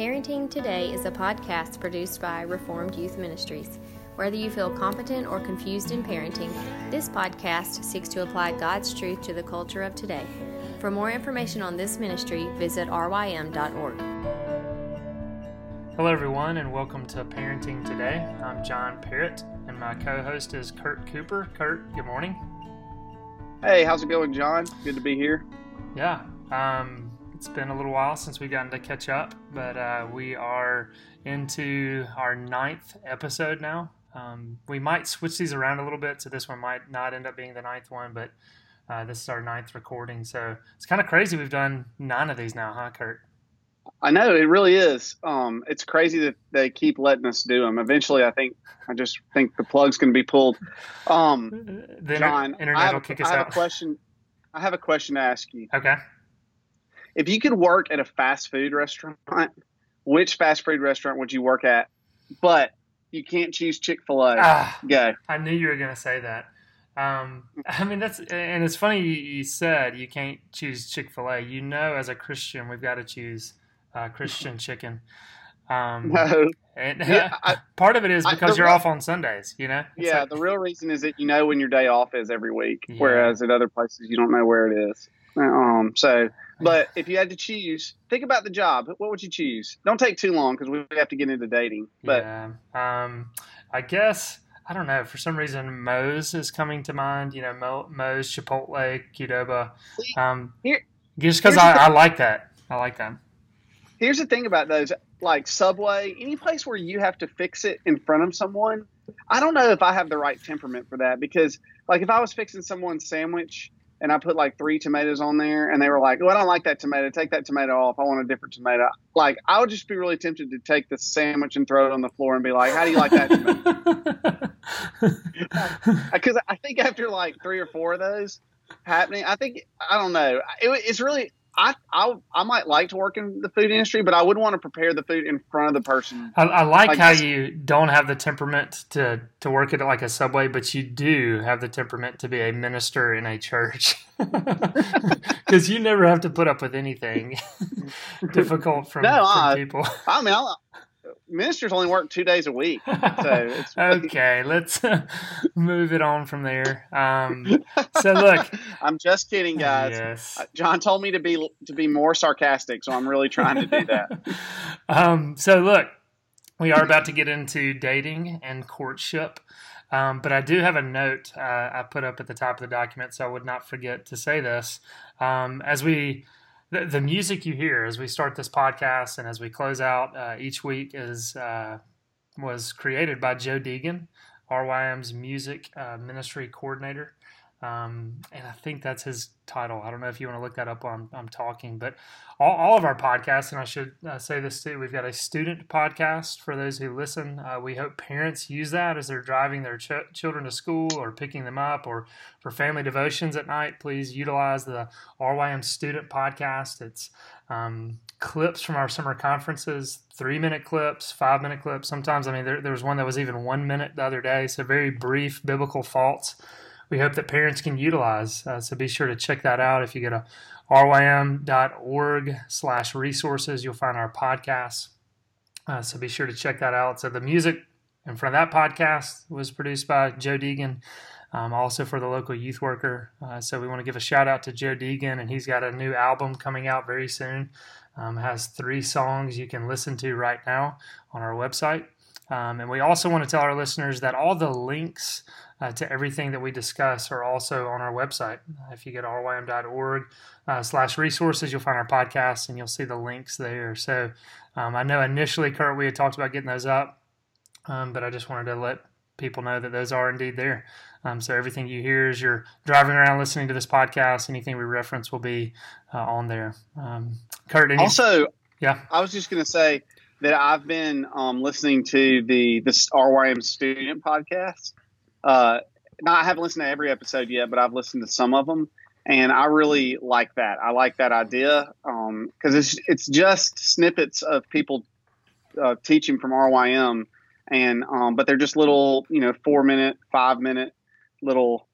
Parenting Today is a podcast produced by Reformed Youth Ministries. Whether you feel competent or confused in parenting, this podcast seeks to apply God's truth to the culture of today. For more information on this ministry, visit rym.org. Hello, everyone, and welcome to Parenting Today. I'm John Perritt, and my co host is Kurt Cooper. Kurt, good morning. Hey, how's it going, John? Good to be here. Yeah, um, it's been a little while since we've gotten to catch up, but uh, we are into our ninth episode now. Um, we might switch these around a little bit, so this one might not end up being the ninth one, but uh, this is our ninth recording. So it's kind of crazy. We've done nine of these now, huh, Kurt? I know it really is. Um, it's crazy that they keep letting us do them. Eventually, I think I just think the plug's going to be pulled. Um, the John, internet I have, will kick I have out. a question. I have a question to ask you. Okay. If you could work at a fast food restaurant, which fast food restaurant would you work at? But you can't choose Chick Fil A. Ah, Go. I knew you were going to say that. Um, I mean, that's and it's funny you, you said you can't choose Chick Fil A. You know, as a Christian, we've got to choose uh, Christian chicken. Um, No. and Yeah, I- part of it is because the you're real- off on Sundays. You know. It's Yeah, like- the real reason is that you know when your day off is every week, Yeah. whereas at other places you don't know where it is. Um, so, but if you had to choose, think about the job. What would you choose? Don't take too long because we have to get into dating. But yeah. Um, I guess I don't know. For some reason, Moe's is coming to mind. You know, Mo, Moe's, Chipotle, Qdoba. Um, here- just because I, I like that. I like that. here's the thing about those, like Subway, any place where you have to fix it in front of someone. I don't know if I have the right temperament for that because, like, if I was fixing someone's sandwich and I put like three tomatoes on there and they were like, "Oh, I don't like that tomato. Take that tomato off. I want a different tomato." Like, I would just be really tempted to take the sandwich and throw it on the floor and be like, "How do you like that? Because I think after like three or four of those happening, I think I don't know. It, it's really. I, I I might like to work in the food industry, but I wouldn't want to prepare the food in front of the person. I, I like Like how you don't have the temperament to, to work it like a subway, but you do have the temperament to be a minister in a church. Because you never have to put up with anything difficult from, No, from I- people. I mean, I, ministers only work two days a week, so it's okay, let's move it on from there. Um, so look, I'm just kidding, guys. yes. Uh, John told me to be to be more sarcastic, so I'm really trying to do that. um, so look, we are about to get into dating and courtship. Um, but I do have a note uh, I put up at the top of the document, so I would not forget to say this. Um, as we, the, the music you hear as we start this podcast and as we close out uh, each week is uh, was created by Joe Deegan, RYM's music uh, ministry coordinator. Um, and I think that's his title. I don't know if you want to look that up while I'm, I'm talking, but all, all of our podcasts, and I should uh, say this too, we've got a student podcast for those who listen. Uh, we hope parents use that as they're driving their ch- children to school or picking them up or for family devotions at night. Please utilize the RYM student podcast. It's um, clips from our summer conferences, three minute clips, five minute clips. Sometimes, I mean, there, there was one that was even one minute the other day. So, very brief biblical thoughts we hope that parents can utilize. Uh, so be sure to check that out. If you go to rym.org slash resources, you'll find our podcasts. Uh, so be sure to check that out. So the music in front of that podcast was produced by Joe Deegan, um, also for the local youth worker. Uh, so we want to give a shout out to Joe Deegan, and he's got a new album coming out very soon. Um, has three songs you can listen to right now on our website. Um, and we also want to tell our listeners that all the links uh, to everything that we discuss are also on our website. If you go to rym.org uh, slash resources, you'll find our podcasts and you'll see the links there. So um, I know initially, Kurt, we had talked about getting those up, um, but I just wanted to let people know that those are indeed there. Um, so everything you hear as you're driving around listening to this podcast, anything we reference will be uh, on there. Um, Kurt, any, Also, yeah, I was just going to say that I've been um, listening to the this RYM student podcast. Uh, now I haven't listened to every episode yet, but I've listened to some of them, and I really like that. I like that idea because it's it's just snippets of people uh, teaching from RYM, and um, but they're just little you know four minute, five minute little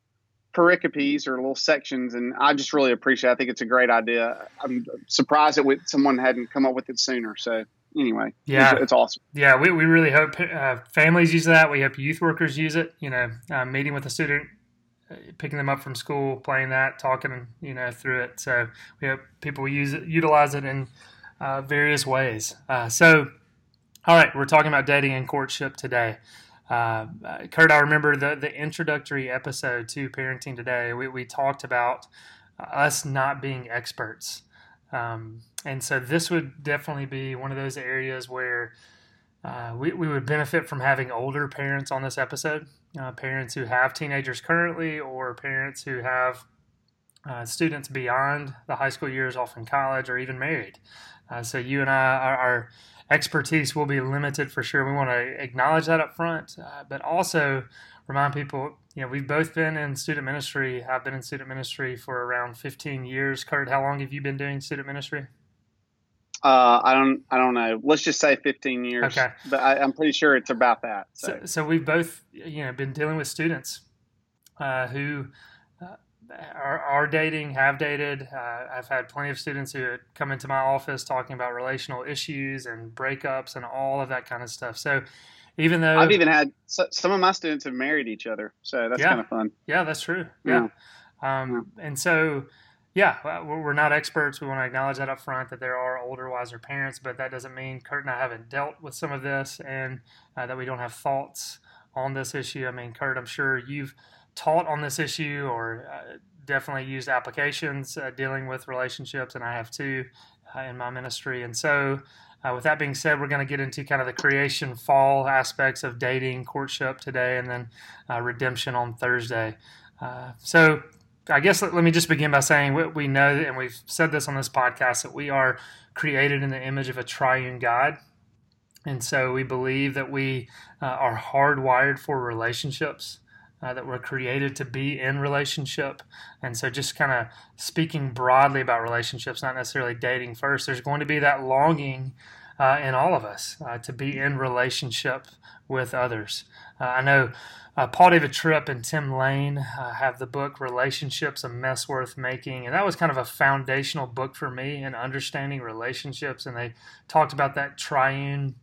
pericopes or little sections, and I just really appreciate. it. I think it's a great idea. I'm surprised that someone hadn't come up with it sooner. So anyway, Yeah. it's, it's awesome. Yeah, we, we really hope uh, families use that. We hope youth workers use it. You know, uh, meeting with a student, uh, picking them up from school, playing that, talking, you know, through it. So we hope people use it, utilize it in uh, various ways. Uh, so, all right, we're talking about dating and courtship today. Uh, Kurt, I remember the, the introductory episode to Parenting Today. We, we talked about us not being experts. Um, and so this would definitely be one of those areas where uh, we, we would benefit from having older parents on this episode, uh, parents who have teenagers currently, or parents who have uh, students beyond the high school years, off in college, or even married. Uh, so you and I, our, our, expertise will be limited for sure. We want to acknowledge that up front, uh, but also remind people, you know, we've both been in student ministry. I've been in student ministry for around 15 years. Kurt, how long have you been doing student ministry? Uh, I don't, I don't know. Let's just say 15 years. Okay. But I, am pretty sure it's about that. So. so, so we've both, you know, been dealing with students uh, who uh, are, are, dating, have dated. Uh, I've had plenty of students who come into my office talking about relational issues and breakups and all of that kind of stuff. So, even though I've even had some of my students have married each other, so that's yeah, kind of fun. Yeah, that's true. Yeah, yeah. Um, yeah. and so yeah, we're not experts. We want to acknowledge that up front that there are older, wiser parents, but that doesn't mean Kurt and I haven't dealt with some of this and uh, that we don't have thoughts on this issue. I mean, Kurt, I'm sure you've taught on this issue or uh, definitely used applications uh, dealing with relationships, and I have too uh, in my ministry. And so, uh, with that being said, we're going to get into kind of the creation fall aspects of dating, courtship today, and then uh, redemption on Thursday. so, I guess let, let, me just begin by saying we, we know, and we've said this on this podcast, that we are created in the image of a triune God. And so we believe that we uh, are hardwired for relationships, uh, that we're created to be in relationship. And so, just kind of speaking broadly about relationships, not necessarily dating first, there's going to be that longing uh, in all of us uh, to be in relationship with others. Uh, I know uh, Paul David Tripp and Tim Lane uh, have the book Relationships a Mess Worth Making. And that was kind of a foundational book for me in understanding relationships. And they talked about that triune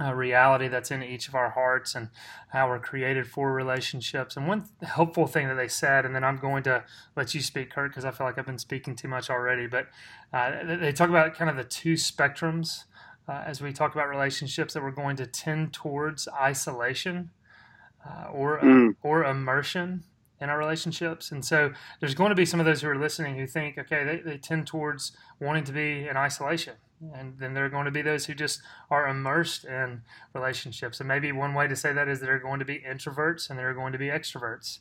uh, reality that's in each of our hearts and how we're created for relationships. And one helpful thing that they said, and then I'm going to let you speak, Kurt, because I feel like I've been speaking too much already, but uh, they talk about kind of the two spectrums uh, as we talk about relationships that we're going to tend towards isolation uh, or mm. or immersion in our relationships. And so there's going to be some of those who are listening who think, okay, they, they tend towards wanting to be in isolation. And then there are going to be those who just are immersed in relationships. And maybe one way to say that is there are going to be introverts and there are going to be extroverts.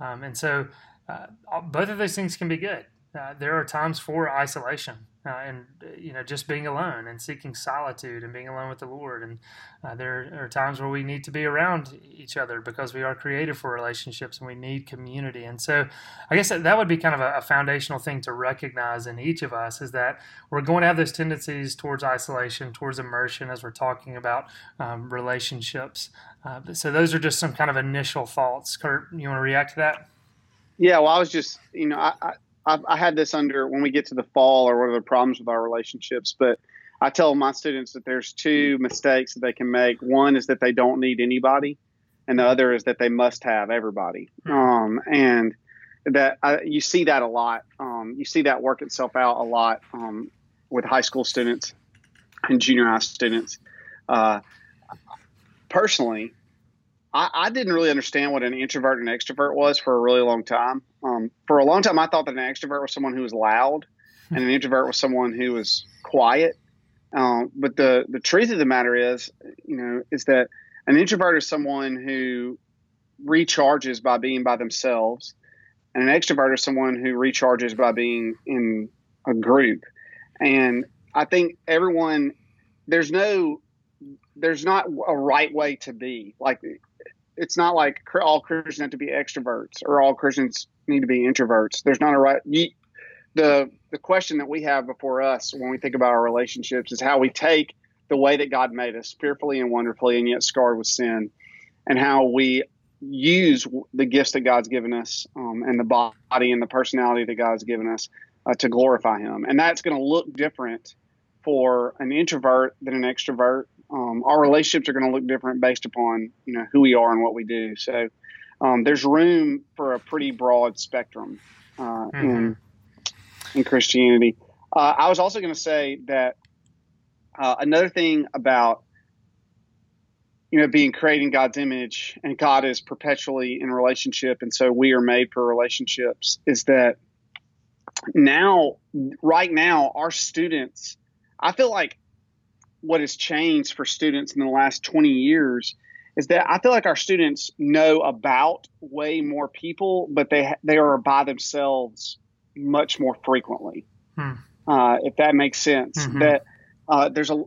Um, and so uh, both of those things can be good. Uh, there are times for isolation uh, and you know just being alone and seeking solitude and being alone with the Lord. And uh, there are times where we need to be around each other because we are created for relationships and we need community. And so, I guess that, that would be kind of a, a, foundational thing to recognize in each of us is that we're going to have those tendencies towards isolation, towards immersion, as we're talking about um, relationships. Uh, so those are just some kind of initial thoughts. Kurt, you want to react to that? Yeah, well, I was just, you know, I, I I, I had this under when we get to the fall or what are the problems with our relationships, but I tell my students that there's two mistakes that they can make. One is that they don't need anybody, and the other is that they must have everybody. Hmm. Um, and that I, you see that a lot. Um, you see that work itself out a lot um, with high school students and junior high students. Uh, personally, I, I, didn't really understand what an introvert and extrovert was for a really long time. Um, for a long time, I thought that an extrovert was someone who was loud, and an introvert was someone who was quiet. Um, but the the truth of the matter is, you know, is that an introvert is someone who recharges by being by themselves, and an extrovert is someone who recharges by being in a group. And I think everyone, there's no there's not a right way to be. Like it's not like all Christians have to be extroverts or all Christians need to be introverts. There's not a right. The the question that we have before us when we think about our relationships is how we take the way that God made us, fearfully and wonderfully, and yet scarred with sin, and how we use the gifts that God's given us um, and the body and the personality that God's given us uh, to glorify Him. And that's going to look different for an introvert than an extrovert. Um, our relationships are going to look different based upon you know who we are and what we do. So um, there's room for a pretty broad spectrum uh, mm-hmm. in in Christianity. Uh, I was also going to say that uh, another thing about you know being creating God's image and God is perpetually in relationship, and so we are made for relationships. Is that now, right now, our students? I feel like what has changed for students in the last 20 years is that I feel like our students know about way more people, but they they are by themselves much more frequently. Hmm. Uh, if that makes sense, mm-hmm. that uh, there's a,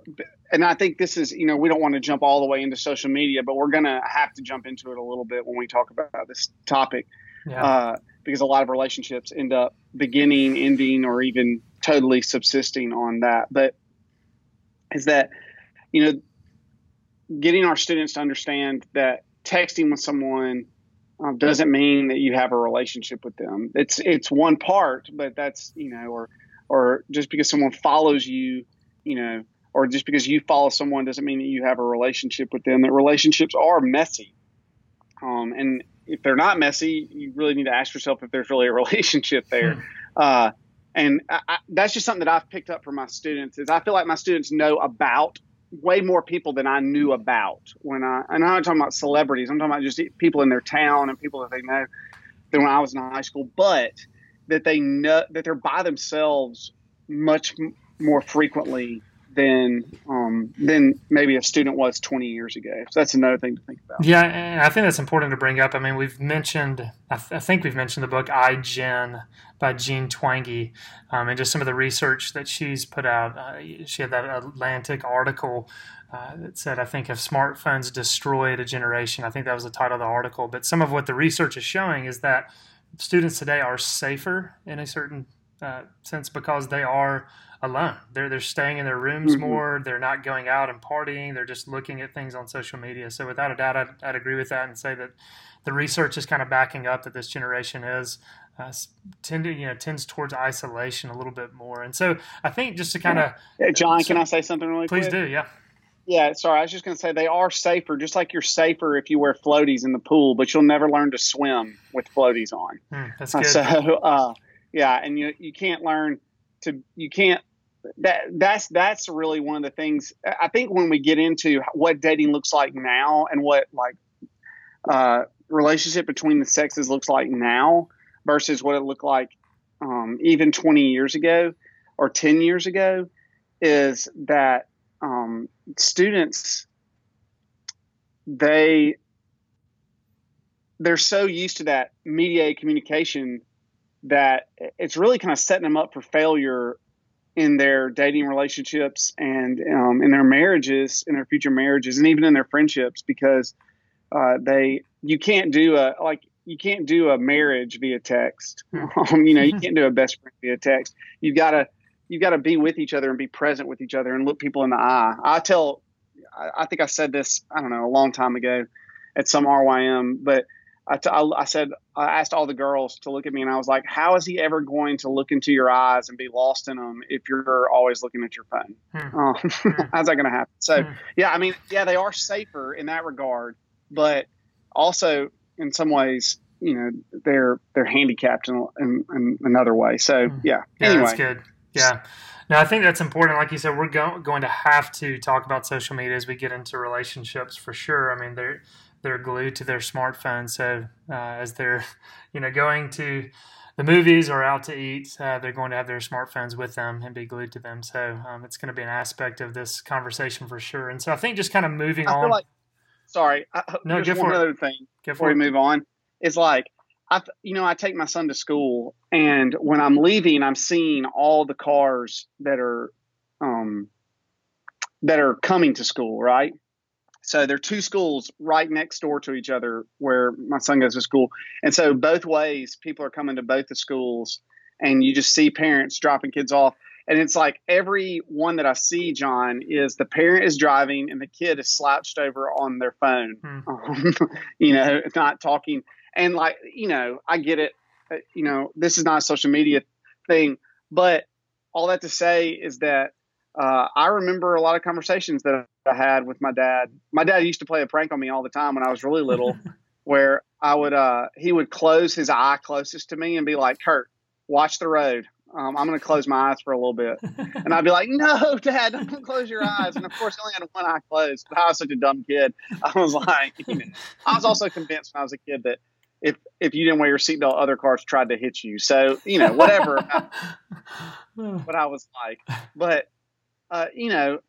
and I think this is you know we don't want to jump all the way into social media, but we're gonna have to jump into it a little bit when we talk about this topic, yeah. uh, because a lot of relationships end up beginning, ending, or even totally subsisting on that. But is that you know getting our students to understand that texting with someone um, doesn't mean that you have a relationship with them. It's it's one part, but that's you know, or or just because someone follows you, you know, or just because you follow someone doesn't mean that you have a relationship with them. That relationships are messy, um, and if they're not messy, you really need to ask yourself if there's really a relationship there. Hmm. Uh, and I, I, that's just something that I've picked up from my students. Is I feel like my students know about way more people than I knew about when I and I'm not talking about celebrities. I'm talking about just people in their town and people that they know than when I was in high school. But that they know that they're by themselves much more frequently than um, than maybe a student was 20 years ago. So that's another thing to think about. Yeah, and I think that's important to bring up. I mean, we've mentioned, I, th- I think we've mentioned the book I iGen by Jean Twenge, um, and just some of the research that she's put out. Uh, she had that Atlantic article uh, that said, I think, if smartphones destroyed a generation, I think that was the title of the article. But some of what the research is showing is that students today are safer in a certain uh, sense because they are alone. They're they're staying in their rooms mm-hmm. more. They're not going out and partying. They're just looking at things on social media. So without a doubt, I'd, I'd agree with that and say that the research is kind of backing up that this generation is uh, tending you know tends towards isolation a little bit more. And so I think just to kind of yeah. John, so, can I say something really please quick? Do, yeah. Yeah, sorry. I was just going to say they are safer, just like you're safer if you wear floaties in the pool, but you'll never learn to swim with floaties on. Mm, that's good. So, uh, yeah, and you you can't learn to you can't that that's that's really one of the things I think when we get into what dating looks like now and what like uh, relationship between the sexes looks like now versus what it looked like um, even 20 years ago or 10 years ago is that um, students they they're so used to that mediated communication that it's really kind of setting them up for failure in their dating relationships and um, in their marriages, in their future marriages, and even in their friendships, because uh, they you can't do a like you can't do a marriage via text. Hmm. Um, you know, you can't do a best friend via text. You've got to you've got to be with each other and be present with each other and look people in the eye. I tell, I, I think I said this I don't know a long time ago at some RYM, but I, t- I said, I asked all the girls to look at me and I was like, how is he ever going to look into your eyes and be lost in them if you're always looking at your phone? Hmm. Um, hmm. how's that going to happen? So, hmm. yeah, I mean, yeah, they are safer in that regard, but also in some ways, you know, they're, they're handicapped in, in, in another way. So, hmm. yeah. Yeah, anyway. that's good. Yeah. Now, I think that's important. Like you said, we're go- going to have to talk about social media as we get into relationships for sure. I mean, they're, they're glued to their smartphone. So uh, as they're, you know, going to the movies or out to eat, uh, they're going to have their smartphones with them and be glued to them. So um, it's going to be an aspect of this conversation for sure. And so I think just kind of moving I on. Like, sorry, I, no, just one other thing before we move on is like. I, you know, I take my son to school, and when I'm leaving, I'm seeing all the cars that are, um, that are coming to school, right? So there are two schools right next door to each other where my son goes to school. And so both ways, people are coming to both the schools, and you just see parents dropping kids off. And it's like every one that I see, John, is the parent is driving and the kid is slouched over on their phone, hmm. um, you know, not talking. And like, you know, I get it. Uh, you know, this is not a social media thing, but all that to say is that uh, I remember a lot of conversations that I had with my dad. My dad used to play a prank on me all the time when I was really little, where I would uh, he would close his eye closest to me and be like, "Kurt, watch the road. Um, I'm going to close my eyes for a little bit," and I'd be like, "No, Dad, don't close your eyes." And of course, I only had one eye closed. But I was such a dumb kid. I was like, you know, I was also convinced when I was a kid that if if you didn't wear your seatbelt, other cars tried to hit you. So you know, whatever. what I was like, but uh, you know,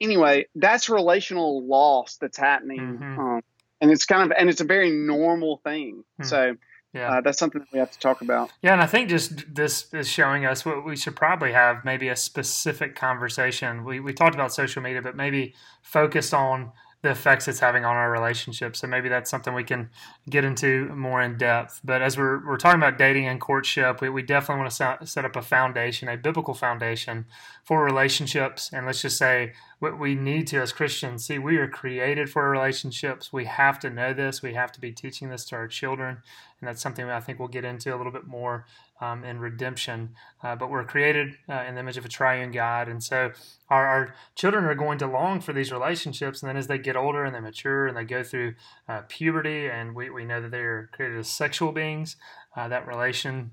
anyway, that's relational loss that's happening, mm-hmm. um, and it's kind of and it's a very normal thing. Mm-hmm. So. Yeah, uh, that's something that we have to talk about. Yeah, and I think just this is showing us what we should probably have maybe a specific conversation. We we talked about social media, but maybe focused on the effects it's having on our relationship. So maybe that's something we can get into more in depth. But as we're, we're talking about dating and courtship, we, we definitely want to set up a foundation, a biblical foundation for relationships. And let's just say what we need to as Christians see, we are created for relationships. We have to know this. We have to be teaching this to our children. And that's something I think we'll get into a little bit more um, in redemption. Uh, but we're created uh, in the image of a triune God. And so our, our, children are going to long for these relationships. And then as they get older and they mature and they go through uh, puberty, and we, we know that they're created as sexual beings, uh, that relation.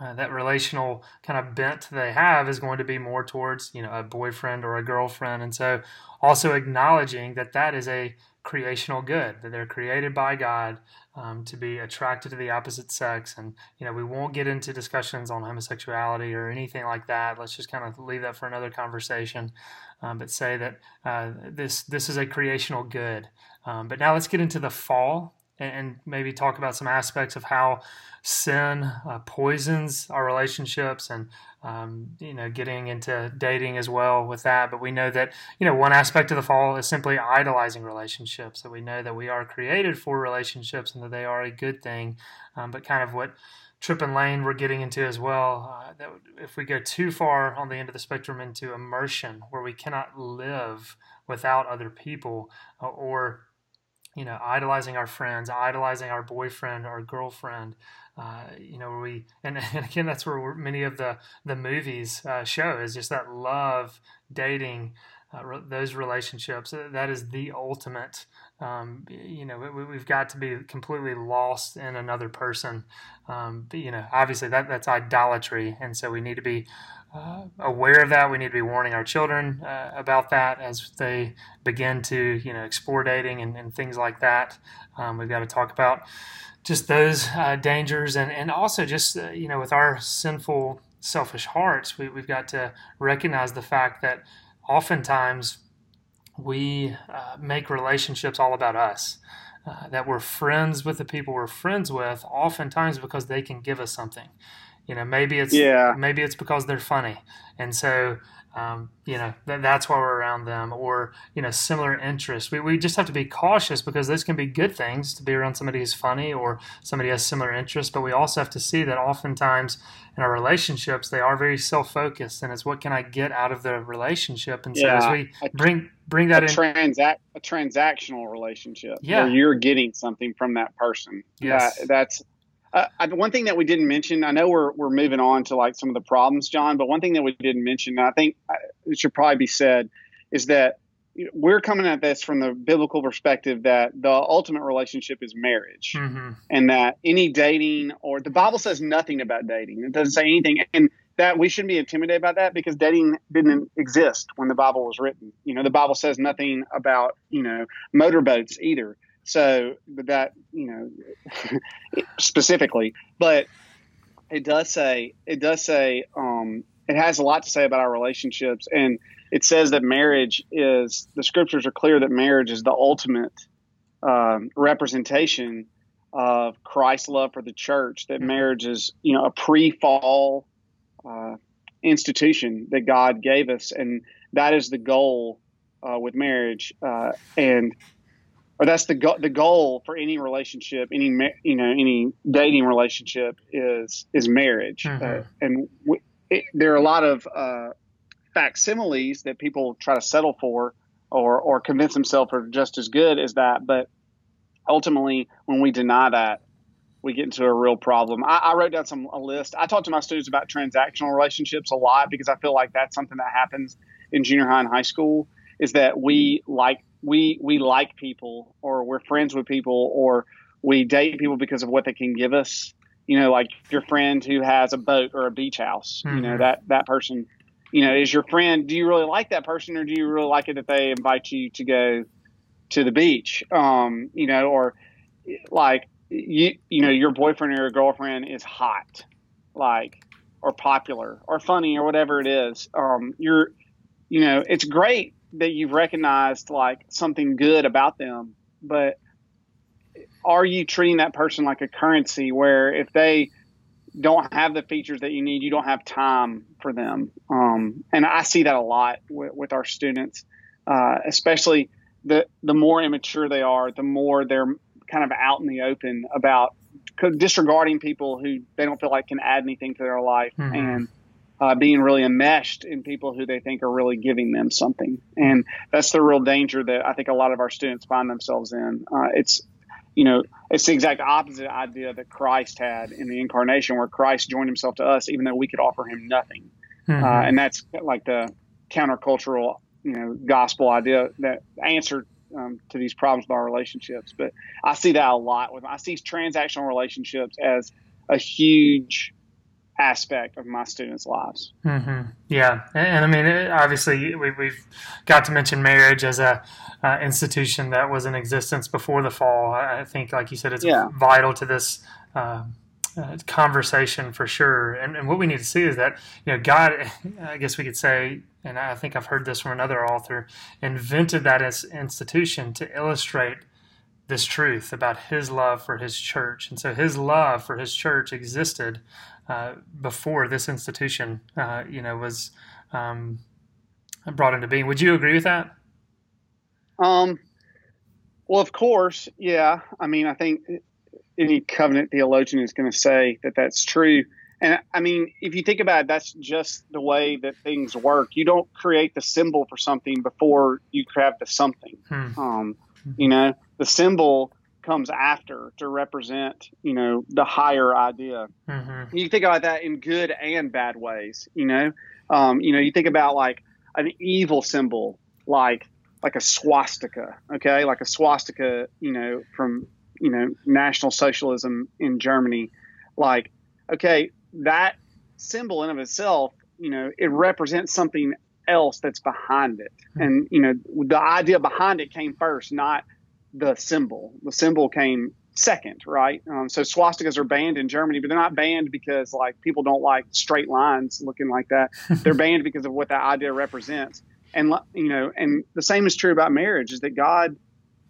Uh, that relational kind of bent they have is going to be more towards you know a boyfriend or a girlfriend and so also acknowledging that that is a creational good that they're created by god um, to be attracted to the opposite sex. And, you know, we won't get into discussions on homosexuality or anything like that. Let's just kind of leave that for another conversation. Um, but say that uh, this, this is a creational good. Um, but now let's get into the fall and, maybe talk about some aspects of how sin uh, poisons our relationships and um, you know, getting into dating as well with that. But we know that, you know, one aspect of the fall is simply idolizing relationships. That we know that we are created for relationships and that they are a good thing. Um, but kind of what Tripp and Lane we're getting into as well, uh, that if we go too far on the end of the spectrum into immersion, where we cannot live without other people, uh, or you know, idolizing our friends, idolizing our boyfriend, our girlfriend, uh, you know, we and, and again that's where many of the the movies uh, show is just that love, dating, uh, re- those relationships. That is the ultimate. Um, you know, we, have got to be completely lost in another person. Um, but, you know, obviously that that's idolatry, and so we need to be uh, aware of that. We need to be warning our children uh, about that as they begin to, you know, explore dating and, and things like that. Um, we've got to talk about just those uh, dangers and, and also just uh, you know with our sinful selfish hearts we, we've got to recognize the fact that oftentimes we uh, make relationships all about us uh, that we're friends with the people we're friends with oftentimes because they can give us something you know maybe it's yeah. maybe it's because they're funny. And so um, you know that, that's why we're around them. Or you know similar interests. We, we just have to be cautious because those can be good things to be around somebody who's funny or somebody has similar interests. But we also have to see that oftentimes in our relationships they are very self-focused and it's what can i get out of the relationship. And so yeah, as we bring bring that a in transact a transactional relationship yeah. where you're getting something from that person. Yes. That, that's uh, one thing that we didn't mention, I know we're we're moving on to like some of the problems, John, but one thing that we didn't mention, I think uh, it should probably be said, is that we're coming at this from the biblical perspective that the ultimate relationship is marriage, mm-hmm. and that any dating or the Bible says nothing about dating. It doesn't say anything, and that we shouldn't be intimidated by that because dating didn't exist when the Bible was written. You know, the Bible says nothing about you know motorboats either. So that you know specifically, but it does say it does say um, it has a lot to say about our relationships, and it says that marriage is the scriptures are clear that marriage is the ultimate um, representation of Christ's love for the church. That mm-hmm. marriage is you know a pre-fall uh, institution that God gave us, and that is the goal uh, with marriage. Uh, and or that's the go- the goal for any relationship, any you know any dating relationship is is marriage, mm-hmm. uh, and w- it, there are a lot of uh, facsimiles that people try to settle for or or convince themselves are just as good as that, but ultimately, when we deny that, we get into a real problem. I, I wrote down some a list. I talk to my students about transactional relationships a lot because I feel like that's something that happens in junior high and high school is that we like we we like people or we're friends with people or we date people because of what they can give us. You know, like your friend who has a boat or a beach house. Mm-hmm. You know mm-hmm. that that person. You know, is your friend? Do you really like that person, or do you really like it that they invite you to go to the beach? Um, you know, or like you you know your boyfriend or your girlfriend is hot, like or popular or funny or whatever it is. Um, you're you know it's great that you've recognized like something good about them, but are you treating that person like a currency where if they don't have the features that you need, you don't have time for them? Um, and I see that a lot with, with our students, uh, especially the the more immature they are, the more they're kind of out in the open about disregarding people who they don't feel like can add anything to their life mm-hmm. and uh, being really enmeshed in people who they think are really giving them something. And that's the real danger that I think a lot of our students find themselves in. Uh, it's, you know, it's the exact opposite idea that Christ had in the incarnation, where Christ joined himself to us, even though we could offer him nothing. Mm-hmm. Uh, and that's like the countercultural, you know, gospel idea that answer um, to these problems with our relationships. But I see that a lot with I see transactional relationships as a huge aspect of my students' lives. Mm-hmm. Yeah, and, and, I mean, obviously, we, have got to mention marriage as a uh, institution that was in existence before the fall. I think, like you said, it's yeah. vital to this. Uh, uh, conversation for sure. And, and, what we need to see is that, you know, God, I guess we could say, and I think I've heard this from another author, invented that as institution to illustrate this truth about his love for his church. And so his love for his church existed uh, before this institution, uh, you know, was um, brought into being. Would you agree with that? Um, well, of course, yeah. I mean, I think any covenant theologian is going to say that that's true. And I mean, if you think about it, that's just the way that things work. You don't create the symbol for something before you have the something. Hmm. Um, you know, the symbol comes after to represent, you know, the higher idea. Mm-hmm. You think about that in good and bad ways. You know, um, you know, you think about like an evil symbol, like like a swastika. Okay, like a swastika. You know, from you know National Socialism in Germany. Like, okay, that symbol in of itself, you know, it represents something else that's behind it, mm-hmm. and you know, the idea behind it came first, not the symbol. The symbol came second, right? Um, so swastikas are banned in Germany, but they're not banned because like people don't like straight lines looking like that. they're banned because of what that idea represents. And you know, and the same is true about marriage: is that God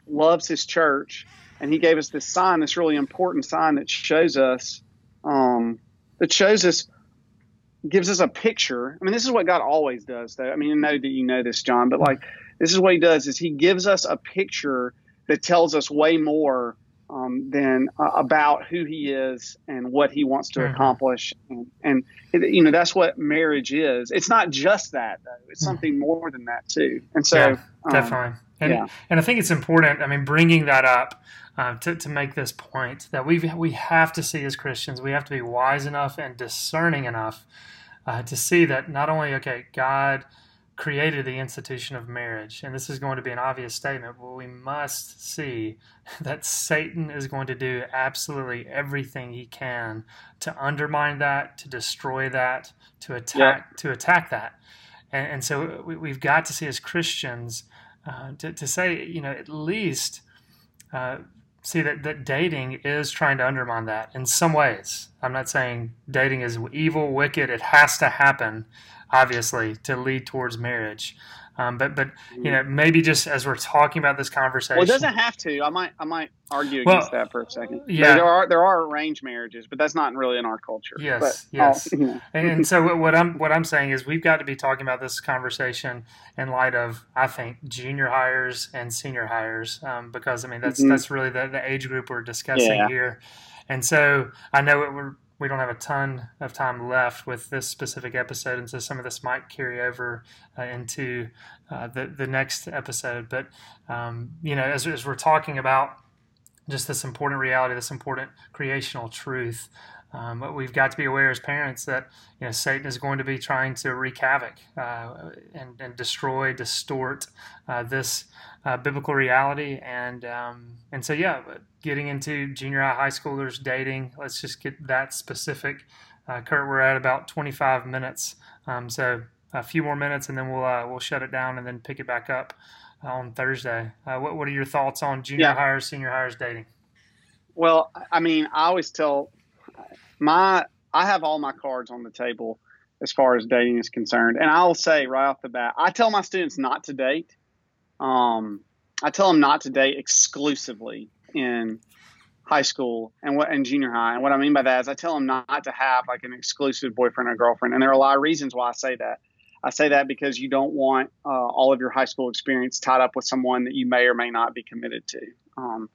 loves His church, and He gave us this sign, this really important sign that shows us, um, that shows us, gives us a picture. I mean, this is what God always does, though. I mean, I know that you know this, John, but like this is what He does: is He gives us a picture that tells us way more um, than uh, about who he is and what he wants to mm-hmm. accomplish. And, and it, you know, that's what marriage is. It's not just that, though. It's mm-hmm. something more than that, too. And so, yeah, um, definitely. And, yeah. and I think it's important, I mean, bringing that up uh, to, to make this point that we we have to see as Christians, we have to be wise enough and discerning enough uh, to see that not only, okay, God – created the institution of marriage. And this is going to be an obvious statement, but we must see that Satan is going to do absolutely everything he can to undermine that, to destroy that, to attack yeah. to attack that. And, and so we, have got to see as Christians uh, to, to say, you know, at least uh, see that, that dating is trying to undermine that in some ways. I'm not saying dating is evil, wicked, it has to happen obviously, to lead towards marriage. Um, but but you know maybe just as we're talking about this conversation, well, it doesn't have to. I might I might argue against well, that for a second. Yeah, there are there are arranged marriages, but that's not really in our culture. Yes, but, yes. and, and so what I'm what I'm saying is we've got to be talking about this conversation in light of I think junior hires and senior hires um, because I mean that's mm-hmm. that's really the, the age group we're discussing yeah. here, and so I know it, we're we don't have a ton of time left with this specific episode, and so some of this might carry over uh, into uh, the the next episode. But um, you know, as, as we're talking about just this important reality, this important creational truth, Um, but we've got to be aware as parents that you know Satan is going to be trying to wreak havoc uh, and, and destroy, distort uh, this uh, biblical reality, and um, and so yeah, getting into junior high, high schoolers dating. Let's just get that specific. Uh, Kurt, we're at about 25 minutes, um, so a few more minutes, and then we'll uh, we'll shut it down and then pick it back up on Thursday. Uh, what what are your thoughts on junior yeah. hires, senior hires dating? Well, I mean, I always tell my I have all my cards on the table as far as dating is concerned, and I'll say right off the bat, I tell my students not to date. Um, I tell them not to date exclusively in high school and what and junior high. And what I mean by that is I tell them not to have like an exclusive boyfriend or girlfriend. And there are a lot of reasons why I say that. I say that because you don't want uh, all of your high school experience tied up with someone that you may or may not be committed to. Um,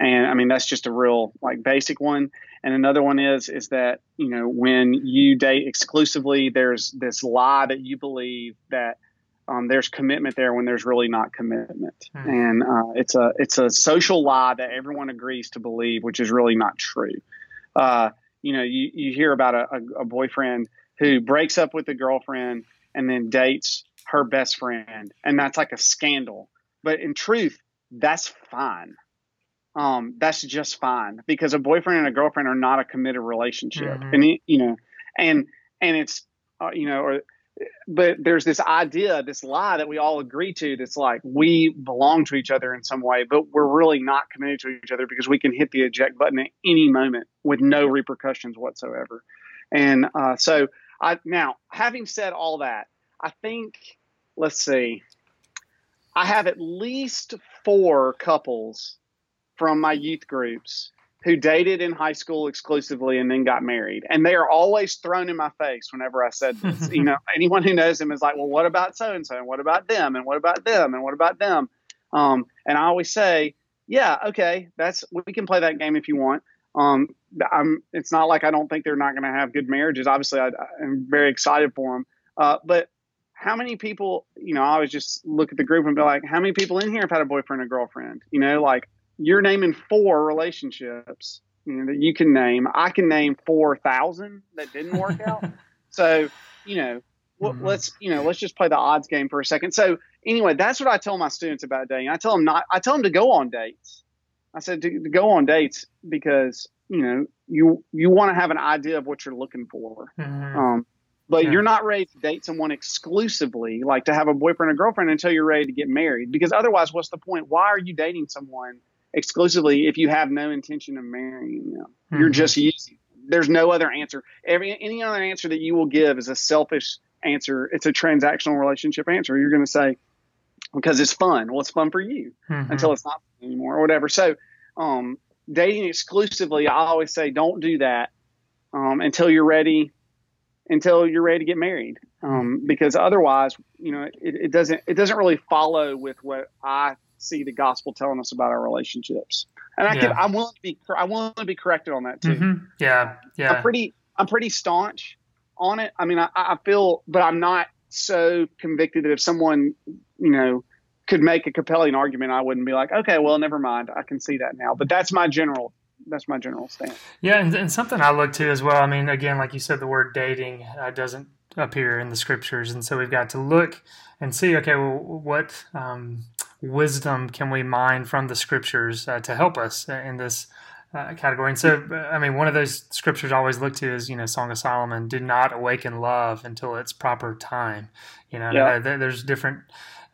and I mean that's just a real like basic one. And another one is is that you know when you date exclusively, there's this lie that you believe that um, there's commitment there when there's really not commitment, hmm. and uh, it's a it's a social lie that everyone agrees to believe, which is really not true. Uh, you know, you, you hear about a, a, a boyfriend who breaks up with a girlfriend and then dates her best friend, and that's like a scandal. But in truth, that's fine. Um, that's just fine because a boyfriend and a girlfriend are not a committed relationship, mm-hmm. and you know, and and it's uh, you know, or but there's this idea, this lie that we all agree to that's like we belong to each other in some way, but we're really not committed to each other because we can hit the eject button at any moment with no repercussions whatsoever. And uh, so I now, having said all that, I think let's see, I have at least four couples from my youth groups who dated in high school exclusively and then got married. And they are always thrown in my face whenever I said this. you know, anyone who knows them is like, well, what about so and so? And what about them? And what about them? And what about them? Um, and I always say, yeah, okay, that's we can play that game if you want. Um, I'm, it's not like I don't think they're not going to have good marriages. Obviously, I, am very excited for them. Uh, but how many people, you know, I always just look at the group and be like, how many people in here have had a boyfriend or girlfriend? You know, like you're naming four relationships you know, that you can name. I can name four thousand that didn't work out. so, you know, mm-hmm. let's you know, let's just play the odds game for a second. So, anyway, that's what I tell my students about dating. I tell them not. I tell them to go on dates. I said to, to go on dates because you know you you want to have an idea of what you're looking for. Mm-hmm. Um, but yeah. you're not ready to date someone exclusively, like to have a boyfriend or girlfriend until you're ready to get married. Because otherwise, what's the point? Why are you dating someone exclusively if you have no intention of marrying them. Mm-hmm. You're just using. There's no other answer. Every any other answer that you will give is a selfish answer. It's a transactional relationship answer. You're going to say because it's fun. Well, it's fun for you mm-hmm. until it's not fun anymore or whatever. So, um, dating exclusively, I always say don't do that um, until you're ready. Until you're ready to get married, um, because otherwise, you know, it, it doesn't it doesn't really follow with what I see the gospel telling us about our relationships. And I yeah. could, I'm willing to be, I'm willing to be corrected on that too. Mm-hmm. Yeah, yeah. I'm pretty, I'm pretty staunch on it. I mean, I, I feel, but I'm not so convicted that if someone, you know, could make a compelling argument, I wouldn't be like, okay, well, never mind. I can see that now. But that's my general that's my general stance. Yeah, and, and, something I look to as well. I mean, again, like you said, the word dating uh, doesn't appear in the scriptures, and so we've got to look and see. Okay, well, what um, wisdom can we mine from the scriptures uh, to help us in this uh, category? And so, I mean, one of those scriptures I always look to is, you know, Song of Solomon, do not awaken love until its proper time. You know, yeah. there's different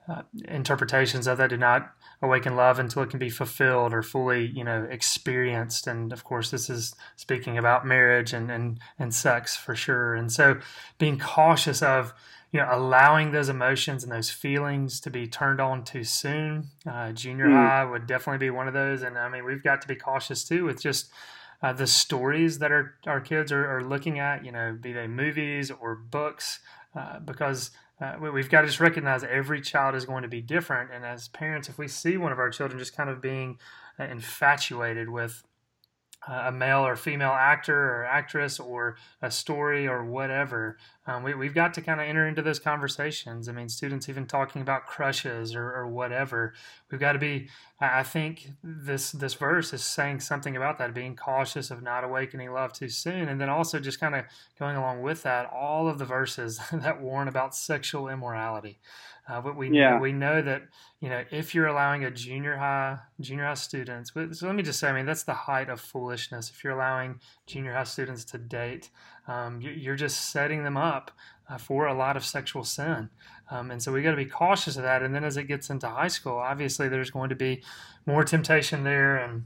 uh, interpretations of that. Do not awaken love until it can be fulfilled or fully, you know, experienced. And of course, this is speaking about marriage and, and, and sex for sure. And so being cautious of, you know, allowing those emotions and those feelings to be turned on too soon. Uh, junior mm. high would definitely be one of those, and I mean, we've got to be cautious too with just uh, the stories that our our kids are, are, looking at. You know, be they movies or books, uh, because uh, we've got to just recognize every child is going to be different. And as parents, if we see one of our children just kind of being uh, infatuated with a male or female actor or actress or a story or whatever. Um, we, we've got to kind of enter into those conversations. I mean, students even talking about crushes or, or whatever. We've got to be. I think this this verse is saying something about that, being cautious of not awakening love too soon, and then also just kind of going along with that, all of the verses that warn about sexual immorality. Uh, but we yeah. we know that you know if you're allowing a junior high junior high students, so let me just say, I mean that's the height of foolishness. If you're allowing junior high students to date, um, you're just setting them up uh, for a lot of sexual sin, um, and so we got to be cautious of that. And then as it gets into high school, obviously there's going to be more temptation there and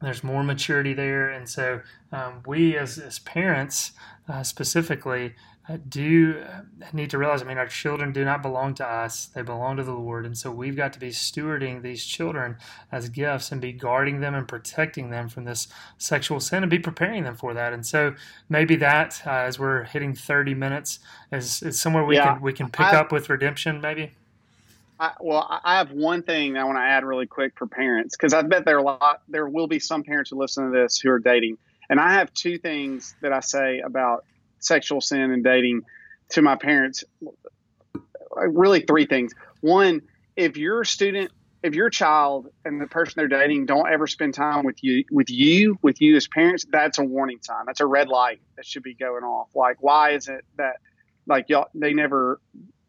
there's more maturity there and so um, we as, as parents uh, specifically do uh, need to realize I mean, our children do not belong to us, they belong to the Lord. And so we've got to be stewarding these children as gifts and be guarding them and protecting them from this sexual sin and be preparing them for that. And so maybe that, uh, as we're hitting 30 minutes, is, is somewhere we, yeah, can, we can pick I, up with redemption, maybe. I, well, I have one thing I want to add really quick for parents because I bet there are a lot, there will be some parents who listen to this who are dating. And I have two things that I say about sexual sin and dating to my parents really three things. One if your student if your child and the person they're dating don't ever spend time with you with you with you as parents that's a warning sign. That's a red light that should be going off. Like why is it that like y'all they never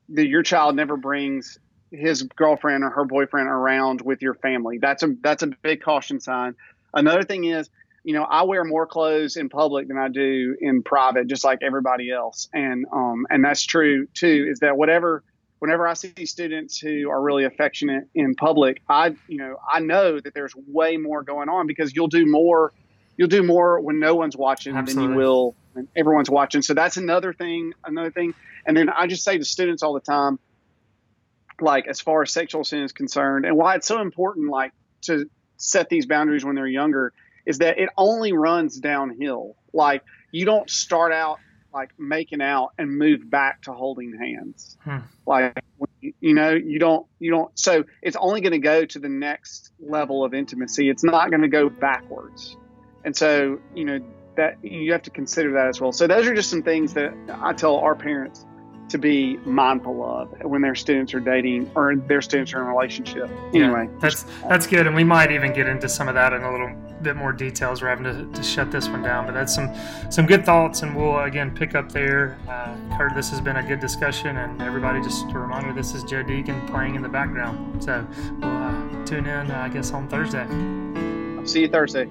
your child never brings his girlfriend or her boyfriend around with your family? That's a that's a big caution sign. Another thing is you know, I wear more clothes in public than I do in private, just like everybody else. And um, and that's true too. Is that whatever, whenever I see students who are really affectionate in public, I you know I know that there's way more going on because you'll do more, you'll do more when no one's watching Absolutely. than you will when everyone's watching. So that's another thing. Another thing. And then I just say to students all the time, like as far as sexual sin is concerned, and why it's so important, like to set these boundaries when they're younger is that it only runs downhill. Like you don't start out like making out and move back to holding hands. Hmm. Like you know, you don't you don't so it's only going to go to the next level of intimacy. It's not going to go backwards. And so, you know, that you have to consider that as well. So those are just some things that I tell our parents to be mindful of when their students are dating or their students are in a relationship. Anyway, yeah, that's that's good, and we might even get into some of that in a little bit more details. We're having to, to shut this one down, but that's some some good thoughts, and we'll again pick up there. Uh, Kurt, this has been a good discussion, and everybody, just a reminder, this is Joe Deacon playing in the background. So we'll uh, tune in, I guess, on Thursday. I'll see you Thursday.